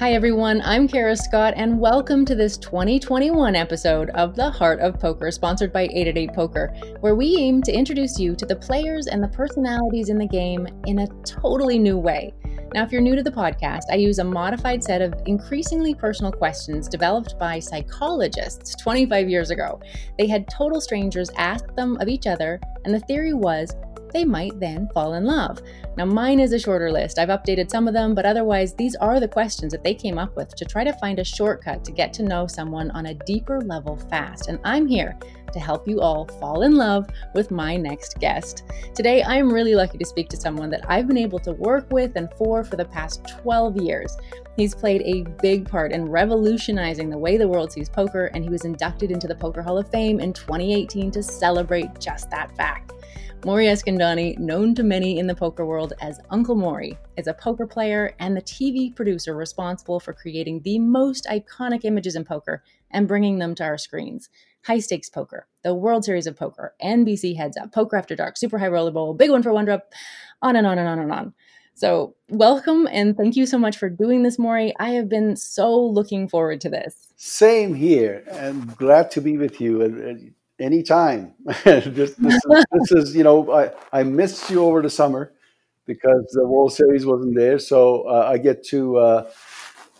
Hi, everyone. I'm Kara Scott, and welcome to this 2021 episode of The Heart of Poker, sponsored by 888 Poker, where we aim to introduce you to the players and the personalities in the game in a totally new way. Now, if you're new to the podcast, I use a modified set of increasingly personal questions developed by psychologists 25 years ago. They had total strangers ask them of each other, and the theory was they might then fall in love. Now, mine is a shorter list. I've updated some of them, but otherwise, these are the questions that they came up with to try to find a shortcut to get to know someone on a deeper level fast. And I'm here to help you all fall in love with my next guest. Today, I'm really lucky to speak to someone that I've been able to work with and for for the past 12 years. He's played a big part in revolutionizing the way the world sees poker, and he was inducted into the Poker Hall of Fame in 2018 to celebrate just that fact. Mori Eskandani, known to many in the poker world as Uncle Mori, is a poker player and the TV producer responsible for creating the most iconic images in poker and bringing them to our screens. High Stakes Poker, the World Series of Poker, NBC Heads Up, Poker After Dark, Super High Roller Bowl, Big One for One Drop, on and on and on and on. So, welcome and thank you so much for doing this, Mori. I have been so looking forward to this. Same here, and glad to be with you anytime. this, this, is, this, is, you know, I, I missed you over the summer because the World Series wasn't there. So uh, I get to uh,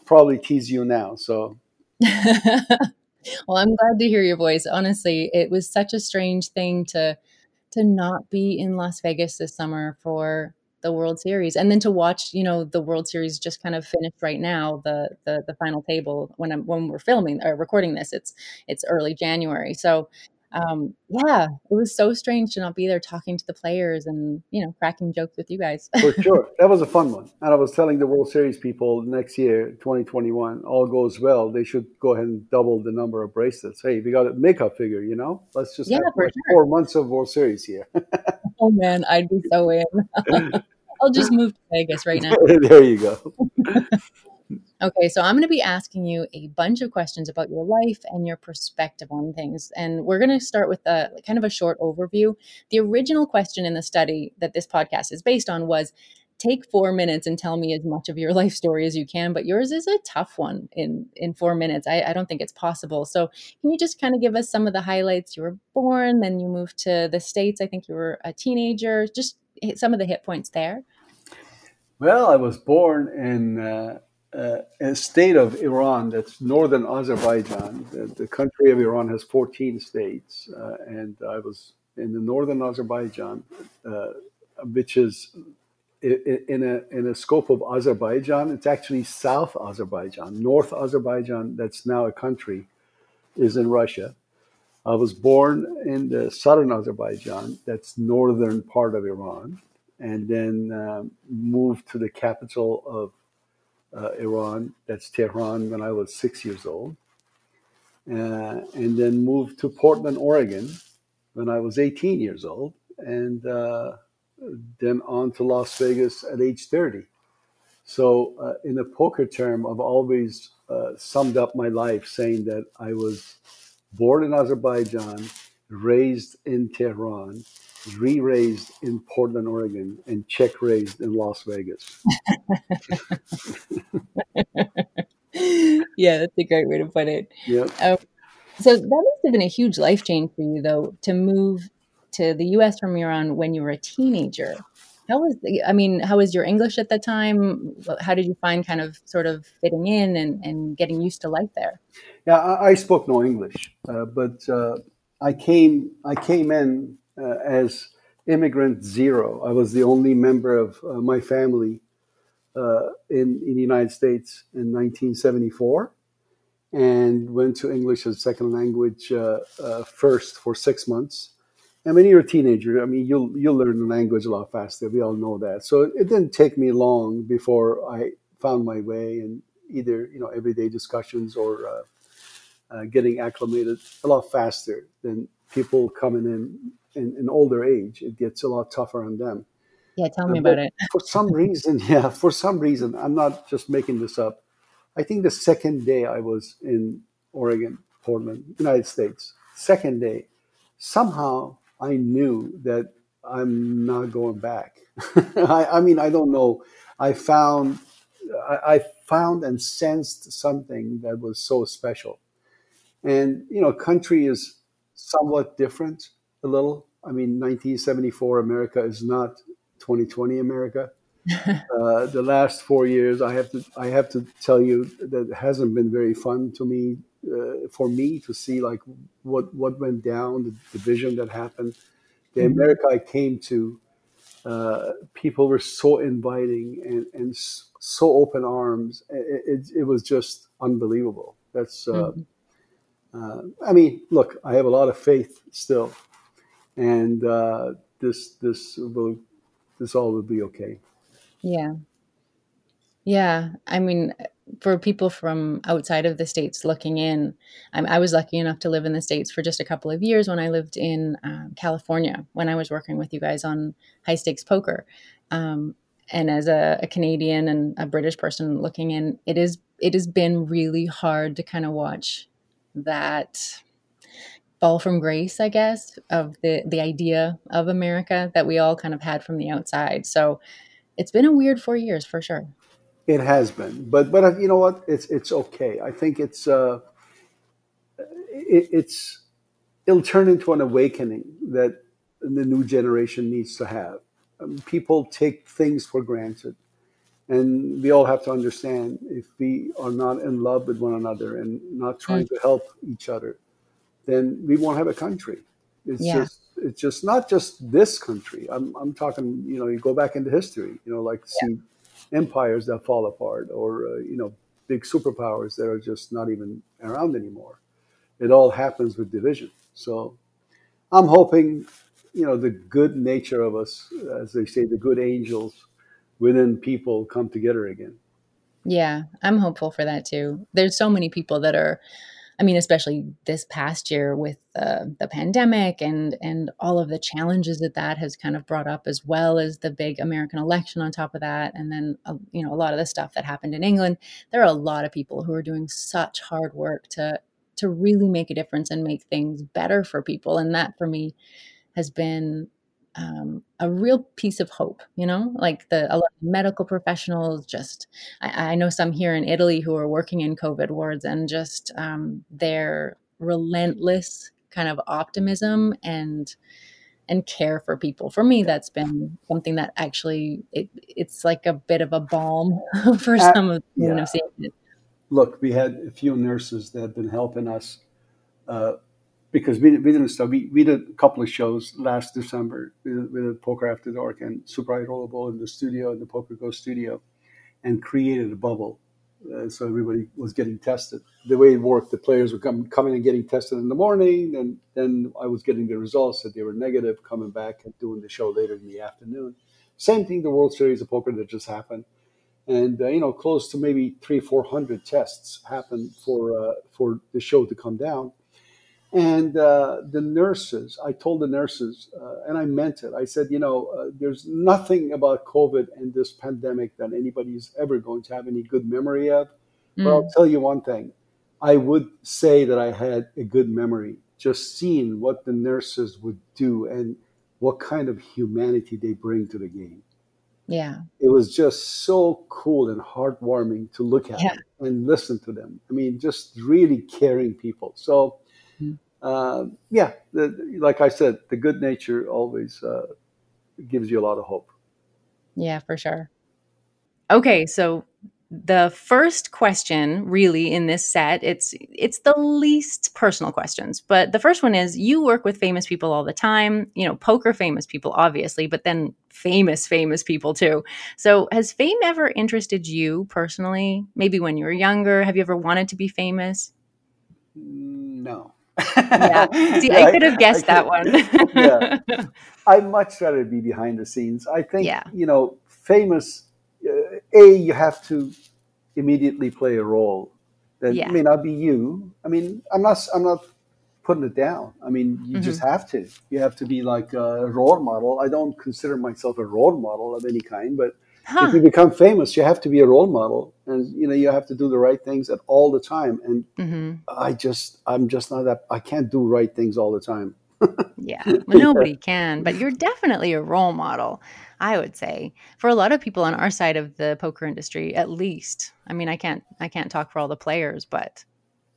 probably tease you now. So. well, I'm glad to hear your voice. Honestly, it was such a strange thing to to not be in Las Vegas this summer for the World Series, and then to watch, you know, the World Series just kind of finished right now, the the, the final table when I'm when we're filming or recording this. It's it's early January, so um, yeah, it was so strange to not be there talking to the players and you know cracking jokes with you guys. For sure, that was a fun one. And I was telling the World Series people next year, 2021, all goes well, they should go ahead and double the number of bracelets. Hey, we got a makeup figure, you know. Let's just yeah, have for sure. four months of World Series here. oh man, I'd be so in. I'll just move to Vegas right now. there you go. Okay, so I'm going to be asking you a bunch of questions about your life and your perspective on things. And we're going to start with a kind of a short overview. The original question in the study that this podcast is based on was take four minutes and tell me as much of your life story as you can. But yours is a tough one in, in four minutes. I, I don't think it's possible. So can you just kind of give us some of the highlights? You were born, then you moved to the States. I think you were a teenager. Just some of the hit points there. Well, I was born in. Uh uh, a state of Iran that's northern Azerbaijan. The, the, country of Iran has 14 states, uh, and I was in the northern Azerbaijan, uh, which is in a in a scope of Azerbaijan. It's actually South Azerbaijan, North Azerbaijan. That's now a country, is in Russia. I was born in the southern Azerbaijan. That's northern part of Iran, and then um, moved to the capital of uh, Iran, that's Tehran, when I was six years old. Uh, and then moved to Portland, Oregon when I was 18 years old. And uh, then on to Las Vegas at age 30. So, uh, in a poker term, I've always uh, summed up my life saying that I was born in Azerbaijan, raised in Tehran, re-raised in Portland, Oregon, and check raised in Las Vegas. yeah, that's a great way to put it. Yeah. Um, so that must have been a huge life change for you, though, to move to the U.S. from Iran when you were a teenager. How was the, I mean, how was your English at that time? How did you find kind of sort of fitting in and, and getting used to life there? Yeah, I, I spoke no English, uh, but uh, I came I came in uh, as immigrant zero. I was the only member of uh, my family uh, in, in the United States in 1974 and went to English as a second language uh, uh, first for six months. And when you're a teenager, I mean, you'll you'll learn the language a lot faster. We all know that. So it, didn't take me long before I found my way in either you know everyday discussions or uh, getting acclimated a lot faster than people coming in, in in older age. It gets a lot tougher on them. Yeah, tell me about it. for some reason, yeah, for some reason, I'm not just making this up. I think the second day I was in Oregon, Portland, United States, second day, somehow I knew that I'm not going back. I, I, mean, I don't know. I found I, I found and sensed something that was so special. And you know, country is somewhat different a little. I mean, 1974 America is not 2020 America. uh, the last four years, I have to I have to tell you that it hasn't been very fun to me uh, for me to see like what what went down, the division that happened, the mm-hmm. America I came to. Uh, people were so inviting and, and so open arms. It, it, it was just unbelievable. That's, uh, mm-hmm. Uh, I mean, look, I have a lot of faith still, and uh, this this will this all will be okay. Yeah. Yeah. I mean, for people from outside of the States looking in, I'm, i was lucky enough to live in the States for just a couple of years when I lived in um, California when I was working with you guys on high stakes poker. Um, and as a, a, Canadian and a British person looking in, it is it has been really hard to kind of watch that fall from grace, I guess, of the the idea of America that we all kind of had from the outside. So it's been a weird four years for sure. It has been, but but you know what? It's it's okay. I think it's uh, it, it's it'll turn into an awakening that the new generation needs to have. Um, people take things for granted, and we all have to understand if we are not in love with one another and not trying mm. to help each other, then we won't have a country. It's yeah. just it's just not just this country. I'm I'm talking. You know, you go back into history. You know, like yeah. see empires that fall apart, or uh, you know, big superpowers that are just not even around anymore. It all happens with division. So, I'm hoping, you know, the good nature of us, as they say, the good angels within people come together again. Yeah, I'm hopeful for that too. There's so many people that are I mean, especially this past year with uh, the pandemic and and all of the challenges that that has kind of brought up, as well as the big American election on top of that, and then uh, you know a lot of the stuff that happened in England. There are a lot of people who are doing such hard work to to really make a difference and make things better for people, and that for me has been um, a real piece of hope, you know, like the a lot of medical professionals. Just I, I, know some here in Italy who are working in COVID wards, and just um, their relentless kind of optimism and and care for people. For me, that's been something that actually it, it's like a bit of a balm for uh, some of yeah. you know seeing it. Look, we had a few nurses that have been helping us. Uh, because we, we didn't stop. We, we did a couple of shows last December. We did, Poker After Dark and Super High Roller Bowl in the studio, in the Poker Go studio, and created a bubble. Uh, so everybody was getting tested. The way it worked, the players were coming and getting tested in the morning, and then I was getting the results that they were negative, coming back and doing the show later in the afternoon. Same thing, the World Series of Poker that just happened, and uh, you know, close to maybe three, four hundred tests happened for uh, for the show to come down and uh, the nurses, I told the nurses, uh, and I meant it. I said, you know, uh, there's nothing about COVID and this pandemic that anybody's ever going to have any good memory of. Mm. But I'll mm. tell you one thing I would say that I had a good memory just seeing what the nurses would do and what kind of humanity they bring to the game. Yeah. It was just so cool and heartwarming to look at yeah. and listen to them. I mean, just really caring people. So, uh, yeah, the, like I said, the good nature always uh, gives you a lot of hope. Yeah, for sure. Okay, so the first question really in this set it's it's the least personal questions but the first one is you work with famous people all the time you know poker famous people obviously but then famous famous people too. So has fame ever interested you personally maybe when you were younger? Have you ever wanted to be famous? No yeah. See, I could have guessed that one. yeah. I'd much rather be behind the scenes. I think, yeah. you know, famous, uh, A, you have to immediately play a role that yeah. may not be you. I mean, I'm not, I'm not putting it down. I mean, you mm-hmm. just have to. You have to be like a role model. I don't consider myself a role model of any kind, but Huh. If you become famous, you have to be a role model, and you know you have to do the right things at all the time. And mm-hmm. I just, I'm just not that. I can't do right things all the time. yeah, well, nobody can, but you're definitely a role model. I would say for a lot of people on our side of the poker industry, at least. I mean, I can't I can't talk for all the players, but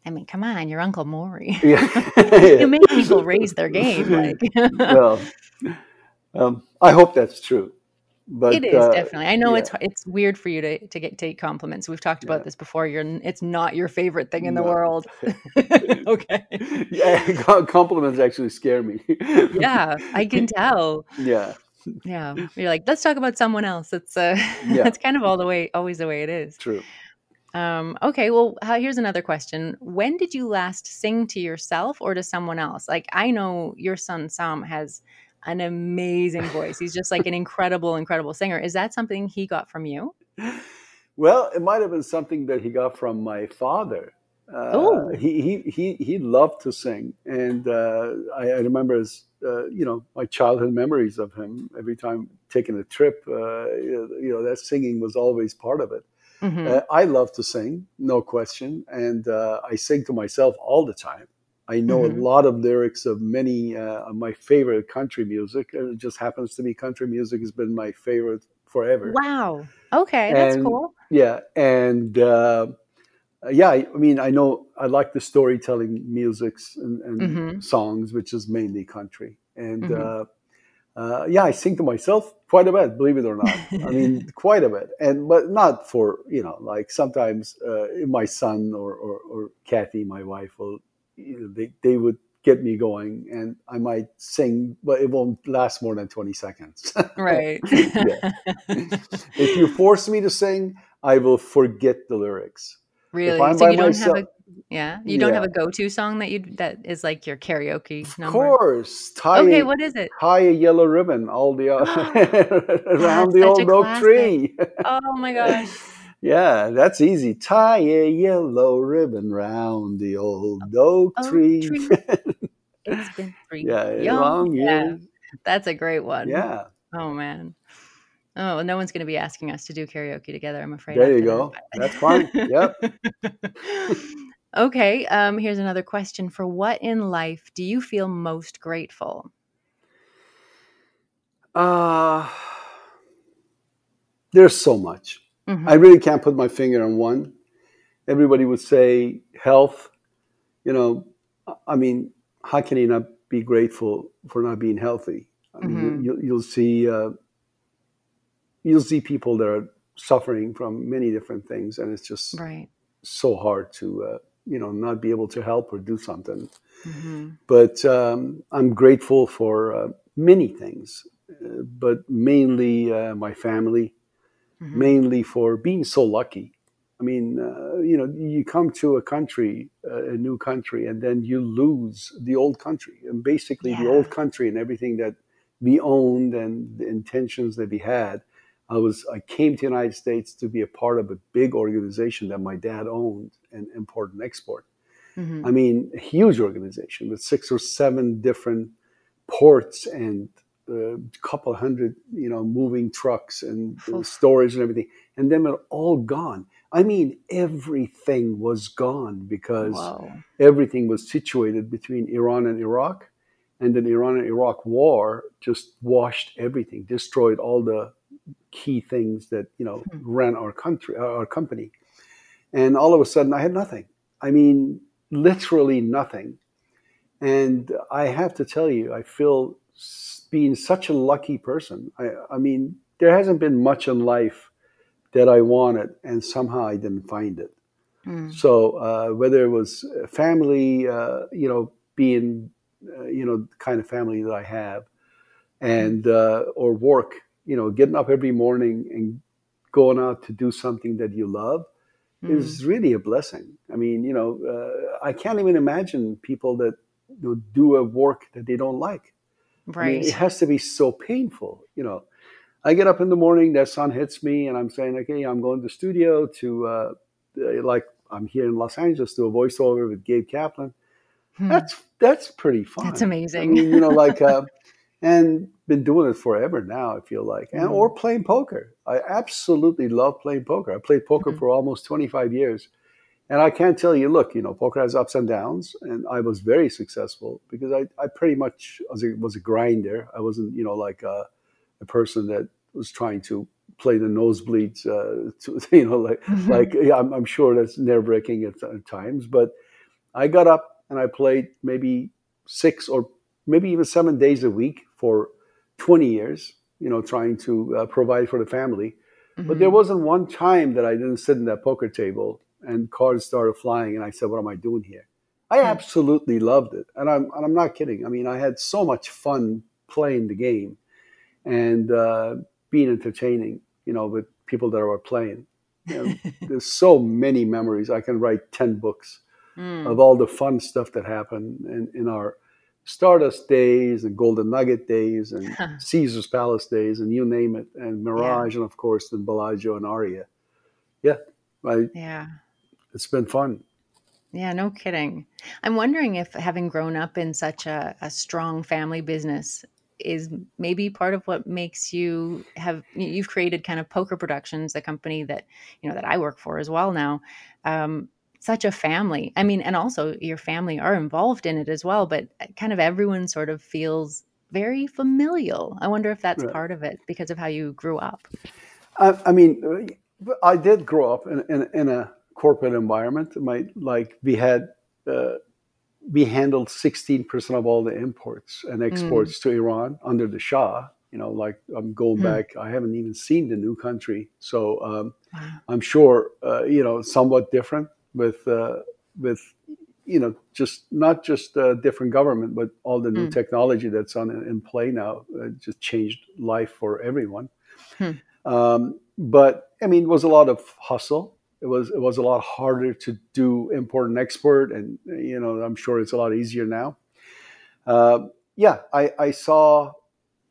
I mean, come on, your Uncle Mori. Yeah. you make people raise their game. Like. well, um, I hope that's true. But it is uh, definitely. I know yeah. it's it's weird for you to to get take compliments. We've talked about yeah. this before. You're it's not your favorite thing in no. the world. okay. Yeah, compliments actually scare me. yeah, I can tell. Yeah. Yeah, you're like, let's talk about someone else. It's uh, yeah. that's kind of all the way, always the way it is. True. Um, okay, well, how, here's another question. When did you last sing to yourself or to someone else? Like, I know your son Sam has an amazing voice. He's just like an incredible, incredible singer. Is that something he got from you? Well, it might have been something that he got from my father. Uh, he, he he he loved to sing, and uh, I, I, remember his uh, you know my childhood memories of him. Every time taking a trip, uh, you know that singing was always part of it. Mm-hmm. Uh, I love to sing, no question, and uh, I sing to myself all the time. I know mm-hmm. a lot of lyrics of many uh, of my favorite country music. It just happens to be country music has been my favorite forever. Wow. Okay, that's cool. Yeah, and uh, yeah, I, I, mean, I know I like the storytelling musics and, and mm-hmm. songs, which is mainly country. And mm-hmm. uh, uh, yeah, I sing to myself quite a bit, believe it or not. I mean, quite a bit, and but not for you know, like sometimes uh, my son or, or, or Kathy, my wife, will you know, they they would get me going, and I might sing, but it won't last more than twenty seconds. right. if you force me to sing, I will forget the lyrics. Really? so you don't myself, have a yeah, you don't yeah. have a go-to song that you that is like your karaoke number. Of course, tie okay. A, what is it? Tie a yellow ribbon all the around the old oak tree. oh my gosh. Yeah, that's easy. Tie a yellow ribbon round the old oak, oak tree. tree. it's been three yeah, long years. Yeah, that's a great one. Yeah. Oh man. Oh, no one's going to be asking us to do karaoke together. I'm afraid. There you go. That. That's fine. Yep. okay. Um, here's another question. For what in life do you feel most grateful? Uh, there's so much. Mm-hmm. I really can't put my finger on one. Everybody would say health. You know, I mean, how can you not be grateful for not being healthy? I mean, mm-hmm. you, will see. Uh, you'll see people that are suffering from many different things, and it's just right. so hard to uh, you know not be able to help or do something. Mm-hmm. But um, I'm grateful for uh, many things, uh, but mainly uh, my family, mm-hmm. mainly for being so lucky. I mean, uh, you know, you come to a country, uh, a new country, and then you lose the old country, and basically yeah. the old country and everything that we owned and the intentions that we had I was I came to the United States to be a part of a big organization that my dad owned and import and export. Mm-hmm. I mean, a huge organization with six or seven different ports and a uh, couple hundred, you know, moving trucks and storage and everything. And then it all gone. I mean, everything was gone because wow. everything was situated between Iran and Iraq. And then Iran and Iraq war just washed everything, destroyed all the key things that you know mm-hmm. ran our country, our company, and all of a sudden I had nothing. I mean, literally nothing. And I have to tell you, I feel being such a lucky person. I, I mean, there hasn't been much in life that I wanted, and somehow I didn't find it. Mm. So uh, whether it was family, uh, you know, being, uh, you know, the kind of family that I have, and uh, or work, you know, getting up every morning and going out to do something that you love mm. is really a blessing. I mean, you know, uh, I can't even imagine people that you know, do a work that they don't like. Right. I mean, it has to be so painful, you know. I get up in the morning, that sun hits me, and I'm saying, okay, I'm going to the studio to, uh, like, I'm here in Los Angeles to a voiceover with Gabe Kaplan. Hmm. That's that's pretty fun. That's amazing. I mean, you know, like, uh, and been doing it forever now. I feel like, and mm-hmm. or playing poker. I absolutely love playing poker. I played poker mm-hmm. for almost 25 years, And I can't tell you, look, you know, poker has ups and downs, and I was very successful because I, I pretty much was a, was a grinder. I wasn't, you know, like a, a person that was trying to play the nosebleeds. Uh, to, you know, like mm-hmm. like yeah, I'm, I'm, sure that's nerve wracking at, at times, but I got up and I played maybe six or maybe even seven days a week for 20 years. You know, trying to uh, provide for the family. Mm-hmm. But there mm-hmm. wasn't one time that I didn't sit in that poker table and cards started flying, and I said, "What am I doing here?" I hmm. absolutely loved it, and I'm and I'm not kidding. I mean, I had so much fun playing the game and uh, being entertaining. You know, with people that are playing. You know, there's so many memories. I can write ten books mm. of all the fun stuff that happened in, in our Stardust days and Golden Nugget days and Caesar's Palace days and you name it, and Mirage yeah. and of course then Bellagio and Aria. Yeah, I, yeah, it's been fun. Yeah, no kidding. I'm wondering if having grown up in such a, a strong family business is maybe part of what makes you have you've created kind of poker productions the company that you know that i work for as well now um, such a family. I mean, and also your family are involved in it as well, but uh, kind of everyone sort of feels very familial. I wonder if that's right. part of it because of how you grew up. I, I mean, uh, I did grow up in, in, in, a corporate environment. My like we had uh, we handled sixteen percent of all the imports and exports mm. to Iran under the Shah. You know, like I'm going mm. back. I haven't even seen the new country, so um, wow. I'm sure uh, you know somewhat different with uh, with you know just not just a different government, but all the new mm. technology that's on in play now uh, just changed life for everyone. Hmm. Um, but I mean, it was a lot of hustle. It was it was a lot harder to do import and export, and you know I'm sure it's a lot easier now. Uh, yeah, I, I saw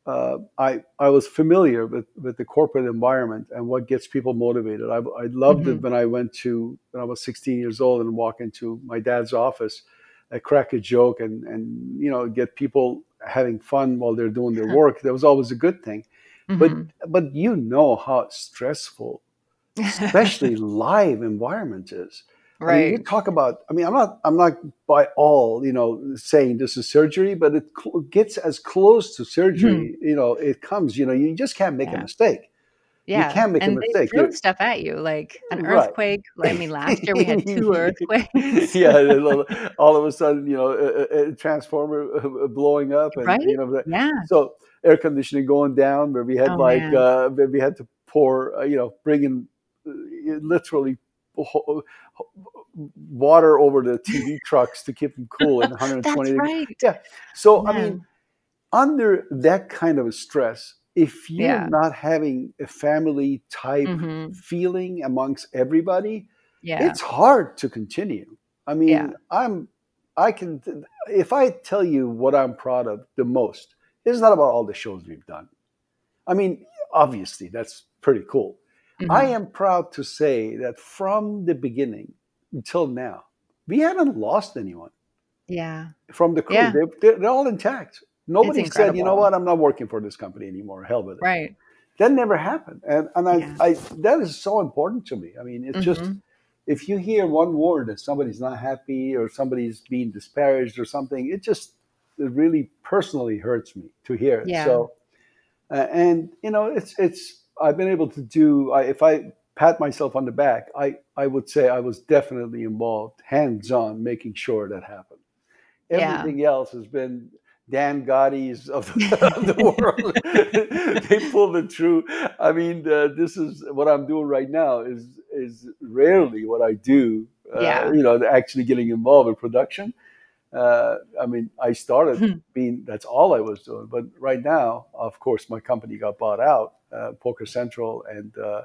uh, I I was familiar with, with the corporate environment and what gets people motivated. I, I loved mm-hmm. it when I went to when I was 16 years old and walk into my dad's office, I crack a joke and and you know get people having fun while they're doing their work. That was always a good thing. Mm-hmm. But but you know how stressful, especially live environment is. Right. I mean, you talk about. I mean, I'm not. I'm not by all, you know, saying this is surgery, but it cl- gets as close to surgery. Hmm. You know, it comes. You know, you just can't make yeah. a mistake. Yeah, you can't make and a mistake. They throw stuff at you like an earthquake. Right. I mean, last year we had two earthquakes. yeah, all of a sudden, you know, a, a transformer uh, blowing up, and right? you know, yeah. So air conditioning going down, where we had oh, like uh, we had to pour, uh, you know, bring in literally water over the TV trucks to keep them cool in 120 That's right. Yeah. So I mean, under that kind of stress, if you're yeah. not having a family type mm-hmm. feeling amongst everybody, yeah. it's hard to continue. I mean, yeah. I'm I can if I tell you what I'm proud of the most, it's not about all the shows we've done. I mean, obviously that's pretty cool. Mm-hmm. I am proud to say that from the beginning until now, we haven't lost anyone. Yeah. From the crew, yeah. they're, they're, they're, all intact. Nobody said, you know what, I'm not working for this company anymore. Hell with it. Right. That never happened, and and I, yeah. I that is so important to me. I mean, it's mm-hmm. just if you hear one word that somebody's not happy or somebody's being disparaged or something, it just it really personally hurts me to hear it. Yeah. So, uh, and you know, it's it's I've been able to do. I, if I pat myself on the back, I I would say I was definitely involved, hands on, making sure that happened. Everything yeah. else has been Dan Gotti's of, of the world. they pulled it through. I mean, uh, this is what I'm doing right now. Is is rarely what I do. Uh, yeah. You know, actually getting involved in production. Uh, I mean, I started hmm. being that's all I was doing. But right now, of course, my company got bought out, Poker Central, and uh,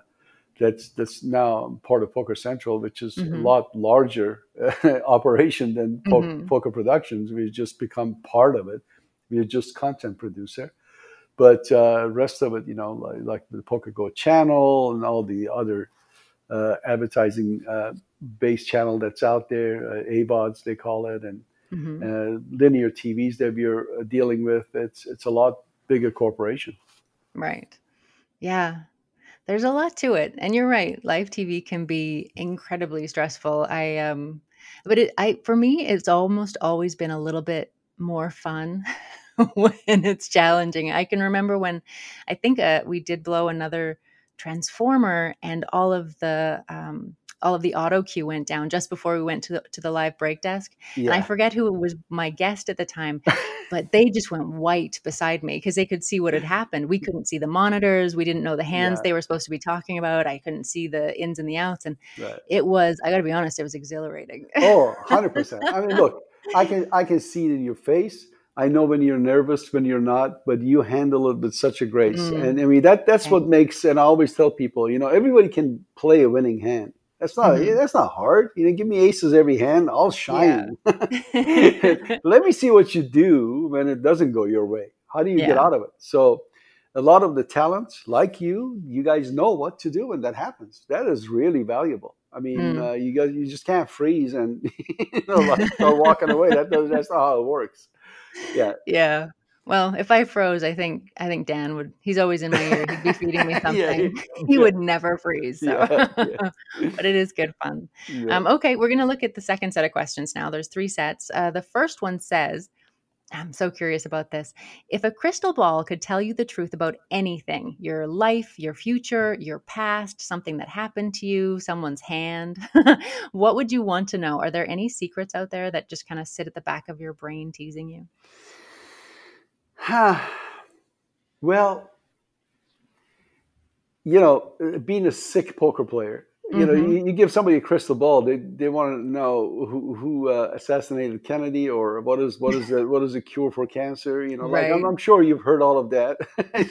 that's that's now part of Poker Central, which is mm-hmm. a lot larger uh, operation than po- mm-hmm. Poker Productions. We've just become part of it. We're just content producer, but uh, rest of it, you know, like, like, the Poker Go channel and all the other uh, advertising uh, based channel that's out there, uh, AVODs they call it, and mm-hmm. Uh, linear TVs that we're dealing with. It's it's a lot bigger corporation. Right. Yeah there's a lot to it, and you're right. Live TV can be incredibly stressful. I um, but it, I for me, it's almost always been a little bit more fun when it's challenging. I can remember when I think uh, we did blow another transformer, and all of the um, all of the auto cue went down just before we went to the, to the live break desk. Yeah. And I forget who it was my guest at the time, but they just went white beside me because they could see what had happened. We couldn't see the monitors. We didn't know the hands yeah. they were supposed to be talking about. I couldn't see the ins and the outs. And right. it was, I got to be honest, it was exhilarating. oh, 100%. I mean, look, I can, I can see it in your face. I know when you're nervous, when you're not, but you handle it with such a grace. Mm. And I mean that that's what makes and I always tell people, you know, everybody can play a winning hand. That's not mm-hmm. that's not hard. You know, give me aces every hand, I'll shine. Yeah. Let me see what you do when it doesn't go your way. How do you yeah. get out of it? So a lot of the talents like you, you guys know what to do when that happens. That is really valuable. I mean, mm. uh, you guys, you just can't freeze and you know, like, start walking away. That does, that's not how it works. Yeah. Yeah. Well, if I froze, I think I think Dan would. He's always in my ear. He'd be feeding me something. yeah, he, he yeah. would never freeze. So. Yeah, but it is good fun. Um, okay, we're going to look at the second set of questions now. There's three sets. Uh, the first one says, "I'm so curious about this. If a crystal ball could tell you the truth about anything, your life, your future, your past, something that happened to you, someone's hand, what would you want to know? Are there any secrets out there that just kind of sit at the back of your brain teasing you?" well, you know, being a sick poker player, you know, mm-hmm. you, you, give somebody a crystal ball, they, they want to know who, who uh, assassinated Kennedy or what is what is the what is the cure for cancer. You know, right. like I'm, I'm, sure you've heard all of that.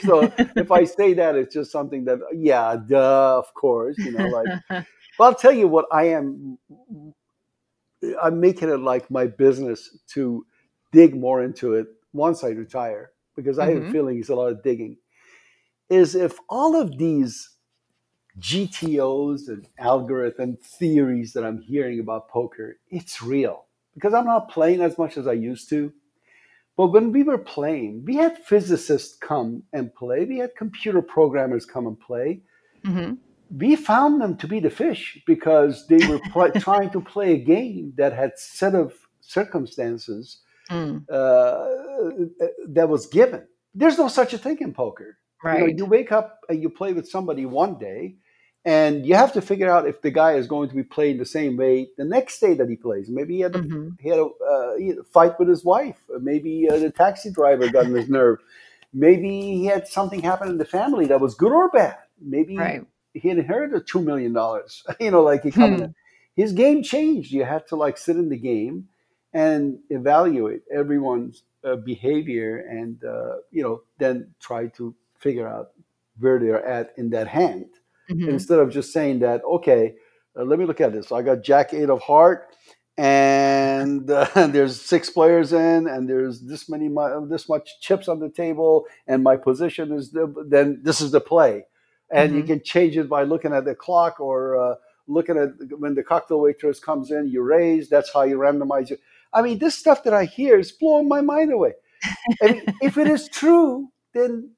so if I say that, it's just something that yeah, duh, of course. You know, like. but I'll tell you what I am. I'm making it like my business to dig more into it once I retire, because I mm-hmm. have a feeling it's a lot of digging, is if all of these GTOs and algorithm theories that I'm hearing about poker, it's real. Because I'm not playing as much as I used to. But when we were playing, we had physicists come and play, we had computer programmers come and play. Mm-hmm. We found them to be the fish because they were pl- trying to play a game that had set of circumstances mm. uh, that was given. There's no such a thing in poker. Right. You, know, you wake up and you play with somebody one day, and you have to figure out if the guy is going to be playing the same way the next day that he plays. Maybe he had a, mm-hmm. he had a, uh, he had a fight with his wife. Maybe uh, the taxi driver got on his nerve. Maybe he had something happen in the family that was good or bad. Maybe right. he inherited two million dollars. you know, like he coming hmm. His game changed. You had to like sit in the game and evaluate everyone's uh, behavior and uh, you know then try to figure out where they're at in that hand mm-hmm. instead of just saying that okay uh, let me look at this i got jack eight of heart and uh, there's six players in and there's this many this much chips on the table and my position is the, then this is the play and mm-hmm. you can change it by looking at the clock or uh, looking at when the cocktail waitress comes in you raise that's how you randomize it I mean, this stuff that I hear is blowing my mind away. and if it is true, then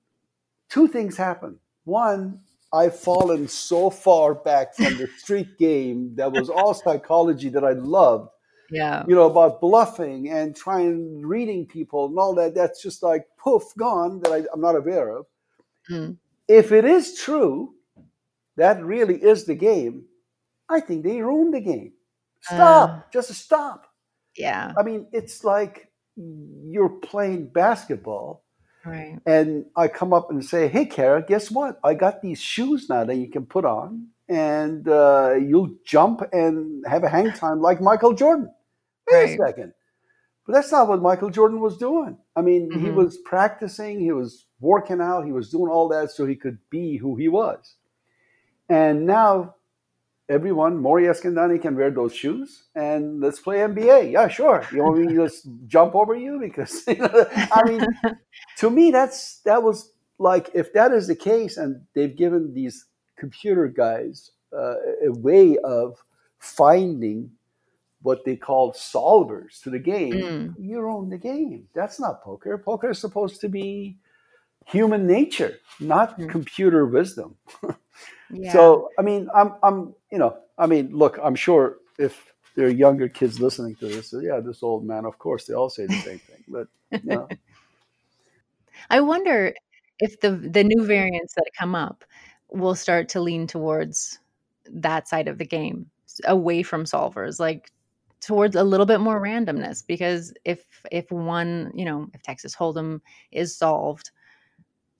two things happen. One, I've fallen so far back from the street game that was all psychology that I loved. Yeah. You know, about bluffing and trying reading people and all that. That's just like poof, gone that I, am not aware of. Mm. If it is true, that really is the game. I think they ruined the game. Stop. Uh, just stop. Yeah. I mean, it's like you're playing basketball. Right. And I come up and say, hey, Kara, guess what? I got these shoes now that you can put on, and uh, you'll jump and have a hang time like Michael Jordan. Wait right. a second. But that's not what Michael Jordan was doing. I mean, mm-hmm. he was practicing, he was working out, he was doing all that so he could be who he was. And now everyone, Mori Eskandani can wear those shoes and let's play NBA. Yeah, sure. You want me to just jump over you? Because you know, I mean, to me, that's that was like if that is the case, and they've given these computer guys uh, a way of finding what they call solvers to the game, mm. you own the game. That's not poker. Poker is supposed to be human nature, not Mm. computer wisdom. Yeah. So, I mean, I'm, I'm, you know, I mean, look, I'm sure if there are younger kids listening to this, yeah, this old man, of course, they all say the same thing. But, you know, I wonder if the the new variants that come up will start to lean towards that side of the game, away from solvers, like towards a little bit more randomness. Because if if one, you know, if Texas Hold'em is solved,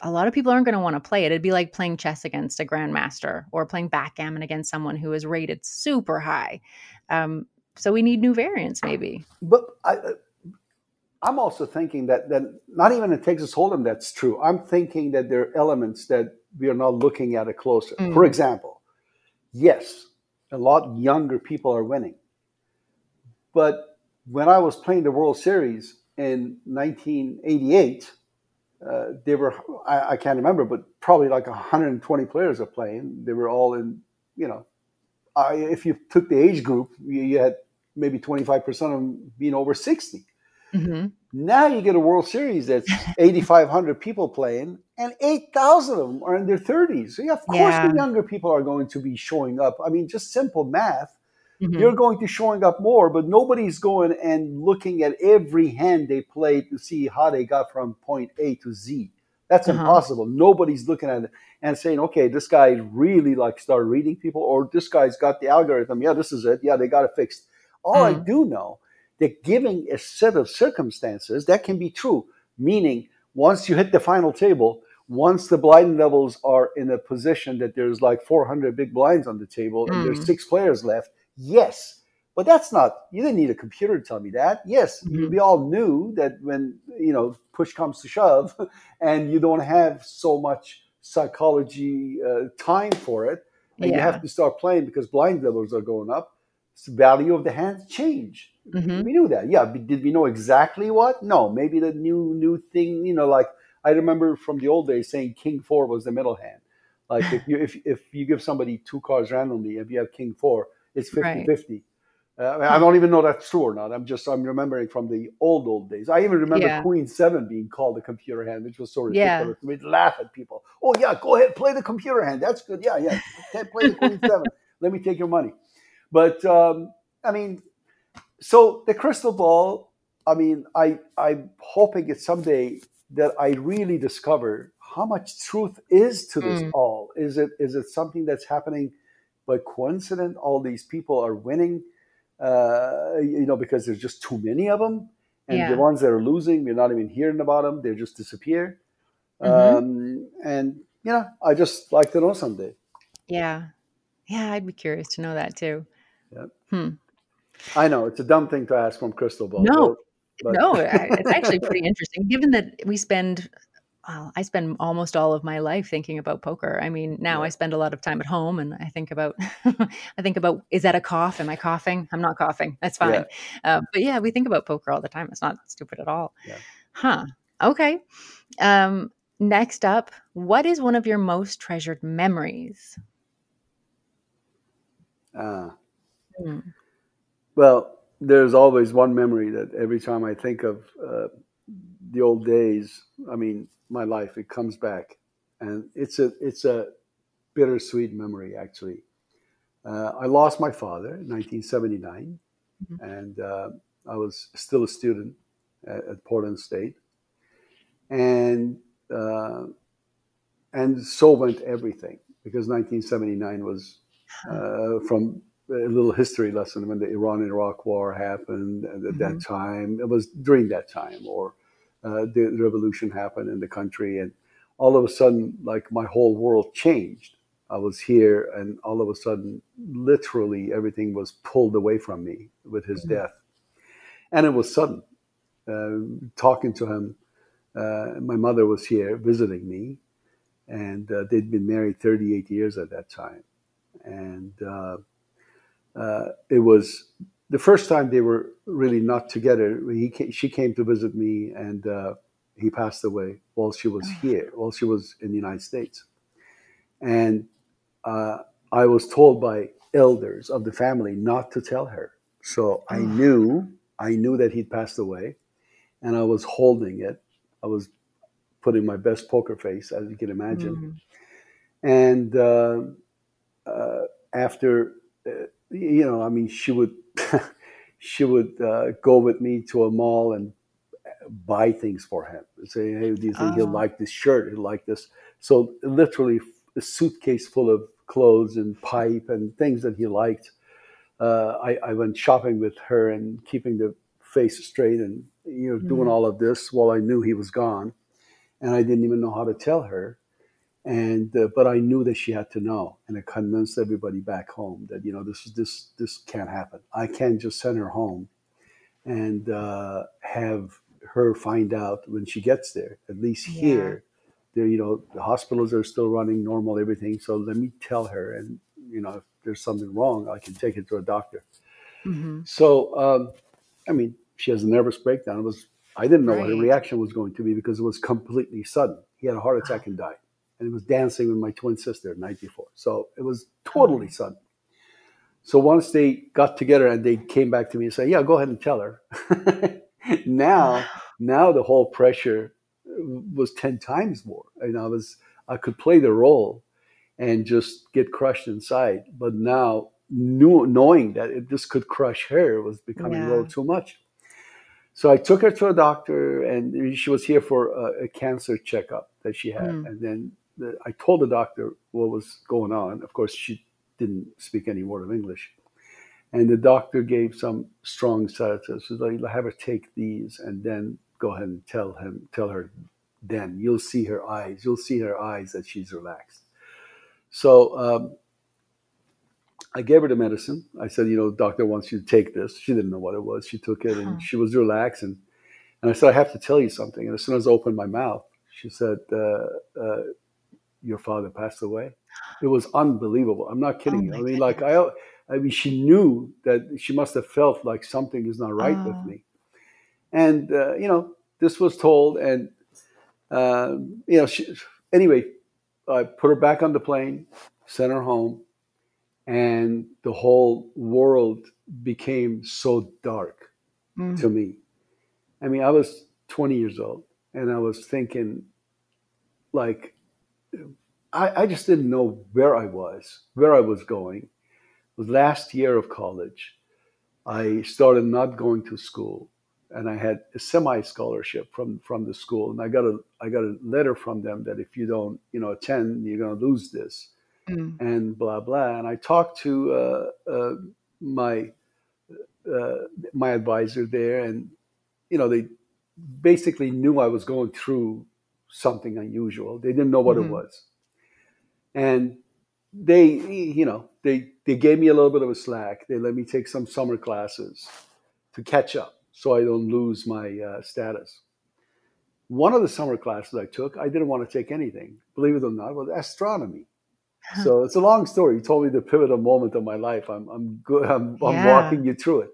a lot of people aren't going to want to play it. It'd be like playing chess against a grandmaster or playing backgammon against someone who is rated super high. Um, so we need new variants, maybe. but I, I'm also thinking that, that not even in Texas Hold'em that's true. I'm thinking that there are elements that we are not looking at it closer. Mm. For example, yes, a lot younger people are winning. But when I was playing the World Series in 1988, uh, they were, I, I can't remember, but probably like 120 players are playing. They were all in, you know, I, if you took the age group, you, you had maybe 25% of them being over 60. hmm Now you get a World Series that's 8,500 people playing, and 8,000 of them are in their 30s. So, yeah, of course, Yeah. the younger people are going to be showing up. I mean, just simple math. Hmm You're going to showing up more, but nobody's going and looking at every hand they played to see how they got from point A to Z. That's Uh-huh. impossible. Nobody's looking at it and saying, okay, this guy really like started reading people, or this guy's got the algorithm. Yeah, this is it. Yeah, they got it fixed. All I Mm. do know that giving a set of circumstances that can be true, meaning once you hit the final table, once the blind levels are in a position that there's like 400 big blinds on the table and there's Mm. six players left, yes. But that's not, you didn't need a computer to tell me that. Yes, Mhm. we all knew that when, you know, push comes to shove and you don't have so much psychology uh, time for it, and you have to start playing because blind levels are going up, the value of the hands change. Mhm. We knew that. Yeah. Did we know exactly what? No. Maybe the new new thing. You know, like I remember from the old days saying King Four was the middle hand. Like if you if, if you give somebody two cards randomly, if you have King Four, it's 50-50. Uh, I don't even know that's true or not. I'm just I'm remembering from the old old days. I even remember Yeah. Queen Seven being called the computer hand, which was so Yeah. ridiculous. We'd laugh at people. Oh yeah, go ahead, play the computer hand. That's good. Yeah, yeah. Play the Queen Seven. Let me take your money. But um, I mean, so the crystal ball. I mean, I I'm hoping it someday that I really discover how much truth is to this Mm. all. Is it is it something that's happening by coincidence? All these people are winning, uh, you know, because there's just too many of them, and Yeah. the ones that are losing, we're not even hearing about them. They just disappear. Mhm. Um, and you know, I just like to know someday. Yeah. Yeah, I'd be curious to know that too. Yep. Hmm. I know it's a dumb thing to ask from crystal ball. No, but- no, it's actually pretty interesting given that we spend well, I spend almost all of my life thinking about poker. I mean, now Yeah. I spend a lot of time at home and I think about I think about is that a cough? Am I coughing? I'm not coughing. That's fine. Yeah. Uh, but yeah, we think about poker all the time. It's not stupid at all. Yeah. Huh. Okay. Um, next up, what is one of your most treasured memories? Ah. Hmm. Well, there's always one memory that every time I think of uh, the old days, I mean, my life, it comes back, and it's a it's a bittersweet memory actually. Uh, I lost my father in 1979, Mhm. and uh, I was still a student at, at Portland State, and uh, and so went everything because 1979 was uh, from a little history lesson when the Iran Iraq War happened. And at that time, it was during that time, or uh, the revolution happened in the country, and all of a sudden, like my whole world changed. I was here, and all of a sudden, literally everything was pulled away from me with his Mhm. death, and it was sudden. Uh, talking to him, uh, my mother was here visiting me, and uh, they'd been married 38 years at that time, and uh, uh, it was the first time they were really not together. He ca- she came to visit me, and uh, he passed away while she was here, while she was in the United States, and uh, I was told by elders of the family not to tell her. So I Oh. knew, I knew that he'd passed away, and I was holding it. I was putting my best poker face, as you can imagine. Mm-hmm. And uh, uh, after, uh, you know, I mean, she would she would uh, go with me to a mall and buy things for him. Say, hey, do you think he'll like this shirt? He'll like this. So literally, a suitcase full of clothes and pipe and things that he liked. Uh, I, I, went shopping with her and keeping the face straight and you know mm-hmm. doing all of this while I knew he was gone, and I didn't even know how to tell her. And uh, but I knew that she had to know, and I convinced everybody back home that you know this is this this can't happen. I can't just send her home and uh, have her find out when she gets there. At least yeah. here, there you know the hospitals are still running normal, everything. So let me tell her, and you know if there's something wrong, I can take it to a doctor. Mm-hmm. So um, I mean, she has a nervous breakdown. It was I didn't know right. what her reaction was going to be because it was completely sudden. He had a heart attack and died, and he was dancing with my twin sister the night before. So it was totally oh. sudden. So once they got together and they came back to me and said, "Yeah, go ahead and tell her." now, now the whole pressure was ten times more, and I was I could play the role and just get crushed inside. But now, knew, knowing that it, this could crush her was becoming yeah. a little too much. So I took her to a doctor, and she was here for a, a cancer checkup that she had. Mm. And then the, I told the doctor what was going on. Of course, she didn't speak any word of English. And the doctor gave some strong sedatives. So like, have her take these, and then go ahead and tell him, tell her. Then you'll see her eyes. You'll see her eyes that she's relaxed. So um, I gave her the medicine. I said, you know, doctor wants you to take this. She didn't know what it was. She took it and huh. she was relaxed. And, and I said, I have to tell you something. And as soon as I opened my mouth, she said, uh, uh, your father passed away. It was unbelievable. I'm not kidding oh you. I mean, like I, I mean, she knew that she must have felt like something is not right oh. with me. And, uh, you know, this was told and, uh, you know, she, anyway, I put her back on the plane, sent her home and the whole world became so dark mm. to me. I mean, I was 20 years old and I was thinking, like, I, I just didn't know where I was, where I was going. It was last year of college. I started not going to school and I had a semi scholarship from from the school and I got a I got a letter from them that if you don't you know attend you're going to lose this mm. and blah blah. And I talked to uh, uh, my uh, my advisor there, and you know they basically knew I was going through something unusual. They didn't know what mm-hmm. it was, and they you know they they gave me a little bit of a slack. They let me take some summer classes to catch up, so I don't lose my uh, status. One of the summer classes I took, I didn't want to take anything. Believe it or not, was astronomy so it's a long story. You told me the pivotal moment of my life. I'm I'm good. I'm, yeah. I'm walking you through it.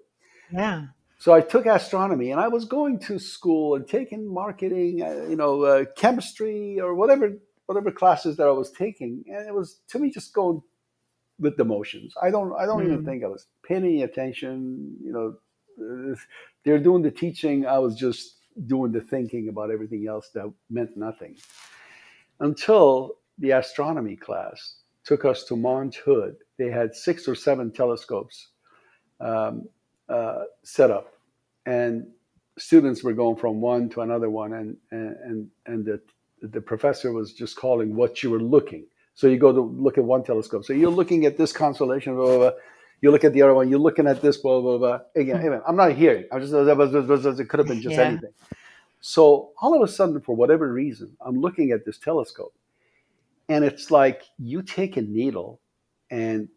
Yeah. So I took astronomy, and I was going to school and taking marketing, uh, you know, uh, chemistry or whatever whatever classes that I was taking, and it was to me just going with the motions. I don't I don't mm. even think I was paying any attention. You know, they're doing the teaching. I was just doing the thinking about everything else that meant nothing until the astronomy class took us to Mount Hood. They had six or seven telescopes um, uh, set up, and students were going from one to another one, and and and the the professor was just calling what you were looking. So you go to look at one telescope. So you're looking at this constellation, blah, blah, blah. You look at the other one. You're looking at this, blah blah blah. Again, again I'm not hearing. I'm just it could have been just yeah. anything. So all of a sudden, for whatever reason, I'm looking at this telescope, and it's like you take a needle and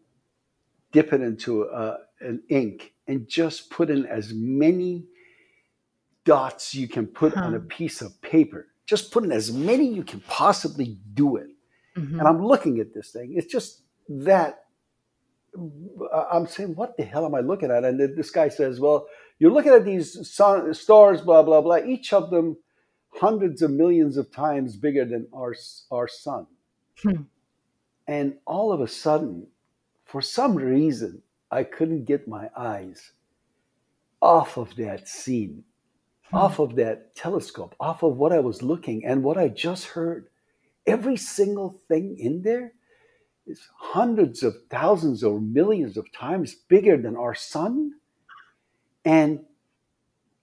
dip it into uh, an ink and just put in as many dots you can put huh. on a piece of paper. Just put in as many you can possibly do it. Mm-hmm. And I'm looking at this thing. It's just that. I'm saying, what the hell am I looking at? And this guy says, well, you're looking at these sun, stars, blah, blah, blah, each of them hundreds of millions of times bigger than our, our sun. Hmm. And all of a sudden, for some reason, I couldn't get my eyes off of that scene. off of that telescope, off of what I was looking and what I just heard. Every single thing in there is hundreds of thousands or millions of times bigger than our sun. And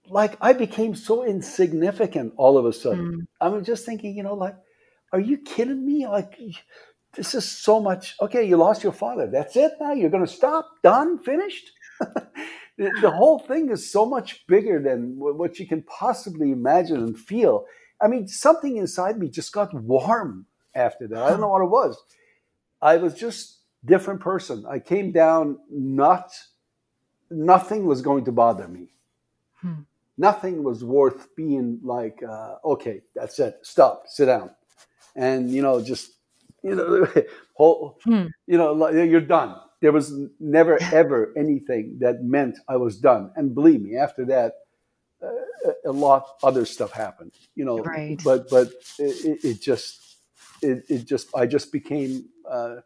like I became so insignificant all of a sudden. Mm. I'm just thinking, you know, like, are you kidding me? Like, this is so much. Okay, you lost your father. That's it now? You're going to stop? Done? Finished? the, the whole thing is so much bigger than wh- what you can possibly imagine and feel. I mean, something inside me just got warm after that. I don't know what it was. I was just different person. I came down not nothing was going to bother me. Hmm. Nothing was worth being like, uh, okay, that's it. Stop, sit down, and you know, just you know, whole, Hmm. you know, you're done. There was never ever anything that meant I was done. And believe me, after that, uh, a- lot other stuff happened. You know, Right. but but it, it- it just it, it just I just became uh,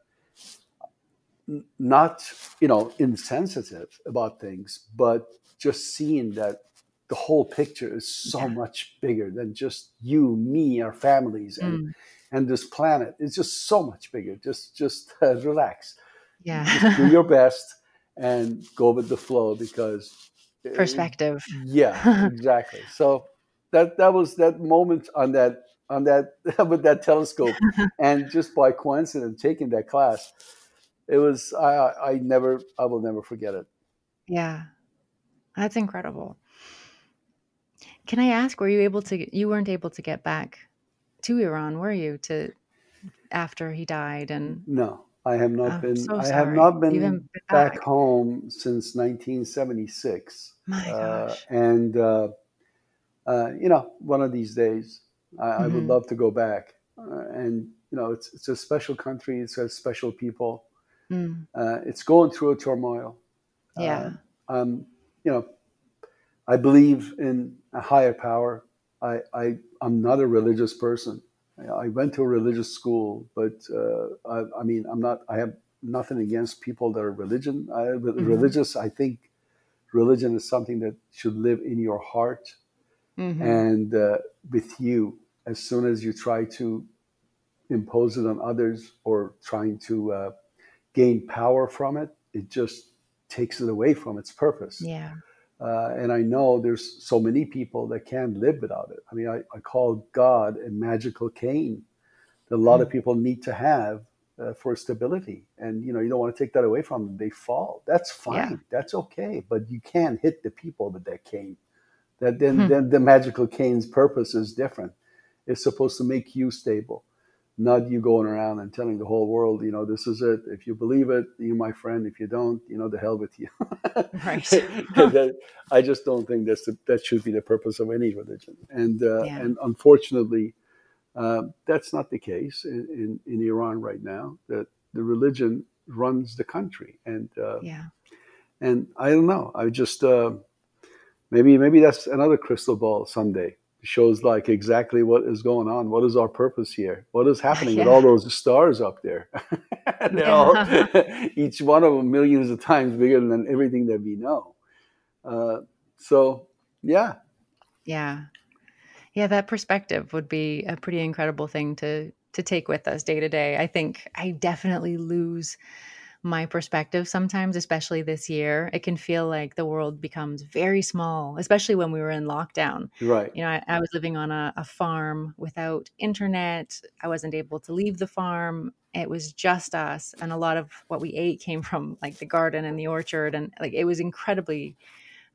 not you know insensitive about things, but just seeing that the whole picture is so Yeah. much bigger than just you, me, our families, and Mm. And this planet. is just so much bigger. Just just uh, relax, just do your best, and go with the flow because Perspective. yeah, exactly. So that that was that moment on that on that with that telescope, and just by coincidence taking that class, it was I I never I will never forget it. Yeah. That's incredible. Can I ask, were you able to, you weren't able to get back to Iran, were you, to after he died? And No, I have not I'm been. so I have not been been back back. home since 1976. My Uh, gosh. and uh, uh, you know, one of these days, I, I would Mhm. love to go back. Uh, and you know, it's it's a special country. It's got special people. Mm. Uh, it's going through a turmoil. Yeah. Uh, um, you know, I believe in a higher power. I, I I'm not a religious person. I went to a religious school, but uh, I, I mean, I'm not. I have nothing against people that are religion. I, Mhm. Religious. I think religion is something that should live in your heart Mhm. and uh, with you. As soon as you try to impose it on others or trying to uh, gain power from it, it just takes it away from its purpose. Yeah. Uh, and I know there's so many people that can't live without it. I mean, I, I call God a magical cane that a lot of people need to have uh, for stability. And, you know, you don't want to take that away from them. They fall. That's fine. Yeah. That's okay. But you can't hit the people with that cane. That then, Hmm. then the magical cane's purpose is different. It's supposed to make you stable, not you going around and telling the whole world, you know, this is it. If you believe it, you're my friend. If you don't, you know, the hell with you. Right. That- I just don't think that's the, that should be the purpose of any religion. And uh, Yeah. and unfortunately, uh, that's not the case in, in, in Iran right now. That the religion runs the country, and uh, Yeah. and I don't know. I just uh, maybe maybe that's another crystal ball someday. Shows like exactly what is going on. What is our purpose here? What is happening with all those stars up there? They're all, each one of them millions of times bigger than everything that we know. Uh, so yeah, Yeah. Yeah, that perspective would be a pretty incredible thing to to take with us day to day. I think I definitely lose my perspective sometimes, especially this year. It can feel like the world becomes very small, especially when we were in lockdown. right. You know, I, I was living on a, a farm without internet. I wasn't able to leave the farm. It was just us. And a lot of what we ate came from like the garden and the orchard. And like it was incredibly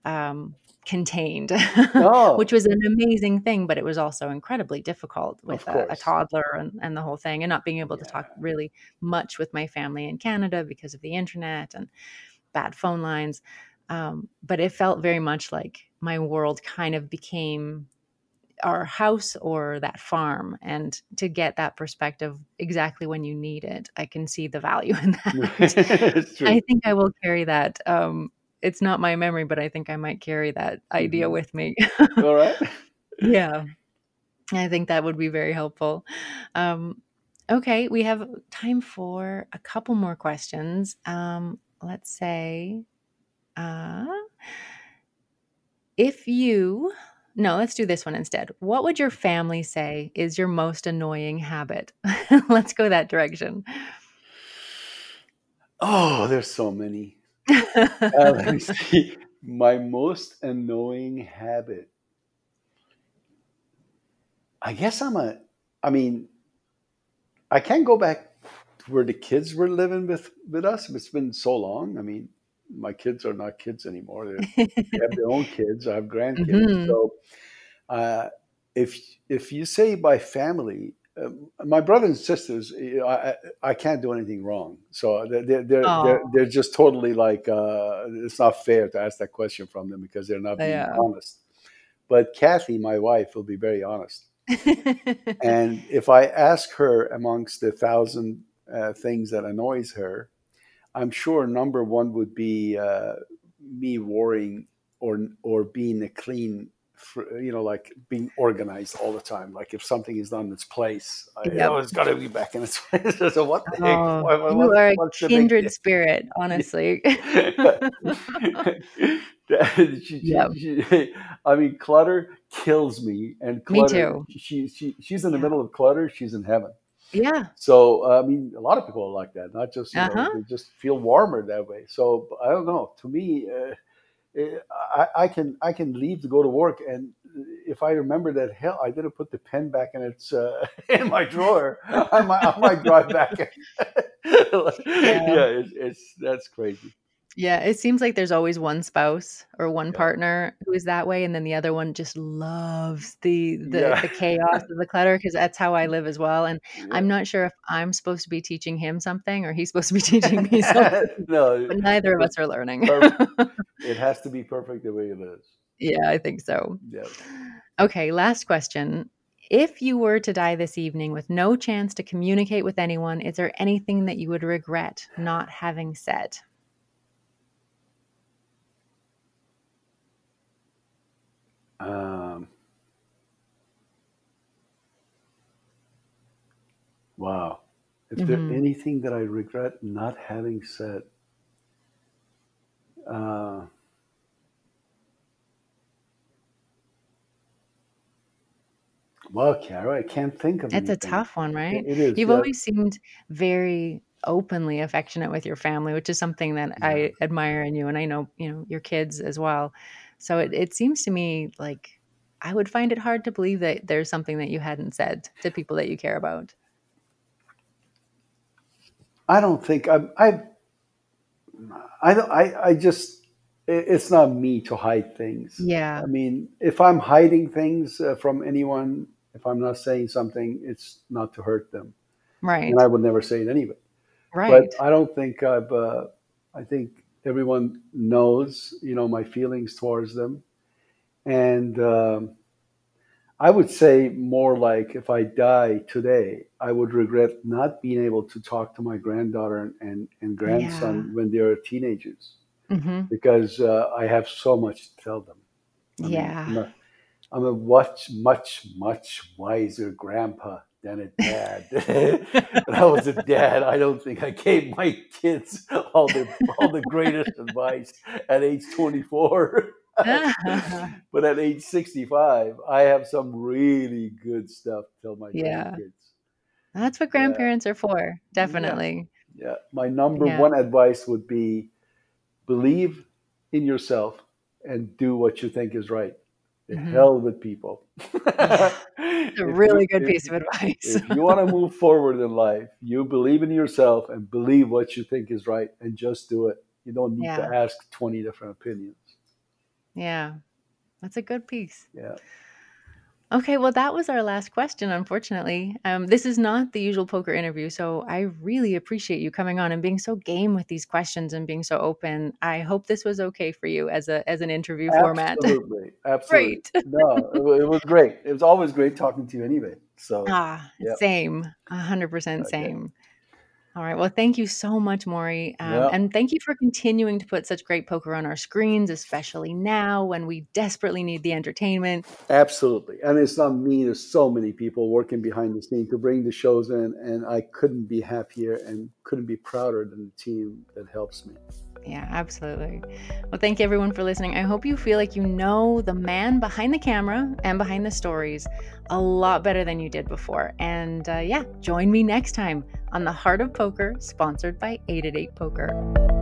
um, contained, Oh. which was an amazing thing. But it was also incredibly difficult with a, a toddler and, and the whole thing, and not being able to talk really much with my family in Canada because of the internet and bad phone lines. Um, but it felt very much like my world kind of became our house or that farm. And to get that perspective exactly when you need it, I can see the value in that. I think I will carry that. Um, it's not my memory, but I think I might carry that idea Mhm. with me. All right. yeah. I think that would be very helpful. Um, okay, we have time for a couple more questions. Um, let's say, uh, if you no, let's do this one instead. What would your family say is your most annoying habit? let's go that direction. Oh, there's so many. Uh, let me see. My most annoying habit. I guess I'm a. I mean, I can't go back to where the kids were living with with us. It's been so long. I mean, my kids are not kids anymore. they have their own kids. I have grandkids. Mm-hmm. So, uh, if if you say by family, my brothers and sisters, I, I can't do anything wrong. So they're they're they're, they're, just totally like uh, it's not fair to ask that question from them because they're not being yeah. honest. But Kathy, my wife, will be very honest. and if I ask her amongst the thousand uh, things that annoys her, I'm sure number one would be uh, me worrying or or being a clean, for, you know, like being organized all the time. Like if something is not in its place, yep. I, oh, it's got to be back in its place. so what the heck? Oh, what, what, you are a kindred spirit, honestly. she, yep. she, I mean, clutter kills me, and clutter, me too. She, she, she's in the middle of clutter. She's in heaven. Yeah. So uh, I mean, a lot of people are like that. Not just you uh-huh. know, they just feel warmer that way. So I don't know. To me, uh, I, I, can I can leave to go to work, and if I remember that hell, I didn't put the pen back in its uh, in my drawer. I might I might drive back. yeah, yeah it's, it's that's crazy. Yeah, it seems like there's always one spouse or one yeah. partner who is that way, and then the other one just loves the the, yeah. the chaos of the clutter because that's how I live as well. And yeah. I'm not sure if I'm supposed to be teaching him something or he's supposed to be teaching me something. no, but neither of us are learning. it has to be perfect the way it is. Yeah, I think so. Yeah. Okay, last question. If you were to die this evening with no chance to communicate with anyone, is there anything that you would regret not having said? Um, wow. If mm-hmm. there's anything that I regret not having said, uh, well, Kara, I can't think of. It. It's anything. a tough one, right? It is. You've yeah. always seemed very openly affectionate with your family, which is something that yeah. I admire in you, and I know you know your kids as well. So it, it seems to me like I would find it hard to believe that there's something that you hadn't said to people that you care about. I don't think I, I, I, I, I just, it's not me to hide things. Yeah. I mean, if I'm hiding things uh, from anyone, if I'm not saying something, it's not to hurt them. Right. And I would never say it anyway. Right. But I don't think I've, uh, I think everyone knows, you know, my feelings towards them. And um, I would say more like if I die today, I would regret not being able to talk to my granddaughter and, and grandson yeah. when they're teenagers mm-hmm. because uh, I have so much to tell them. I yeah. Mean, I'm, a, I'm a much, much, much wiser grandpa than a dad. when I was a dad, I don't think I gave my kids all the all the greatest advice at age 24. but at age 65, I have some really good stuff to tell my yeah. kids. That's what grandparents yeah. are for, definitely. Yeah. yeah. My number one advice would be believe in yourself and do what you think is right. The mm-hmm. hell with people. a really you, good if, piece of advice. if you want to move forward in life, you believe in yourself and believe what you think is right and just do it. You don't need yeah. to ask 20 different opinions. Yeah. That's a good piece. Yeah. Okay, well, that was our last question, unfortunately. Um, this is not the usual poker interview, so I really appreciate you coming on and being so game with these questions and being so open. I hope this was okay for you as a as an interview format. Absolutely, absolutely. Great. no, it, it, was great. It was always great talking to you anyway. So ah, yep. same, hundred percent okay. All right. Well, thank you so much, Mori. Um, yep. And thank you for continuing to put such great poker on our screens, especially now when we desperately need the entertainment. Absolutely. And it's not me, there's so many people working behind the scenes to bring the shows in. And I couldn't be happier and couldn't be prouder than the team that helps me. Yeah, absolutely. Well, thank you everyone for listening. I hope you feel like you know the man behind the camera and behind the stories a lot better than you did before. And uh, yeah, join me next time on the Heart of Poker, sponsored by 888poker.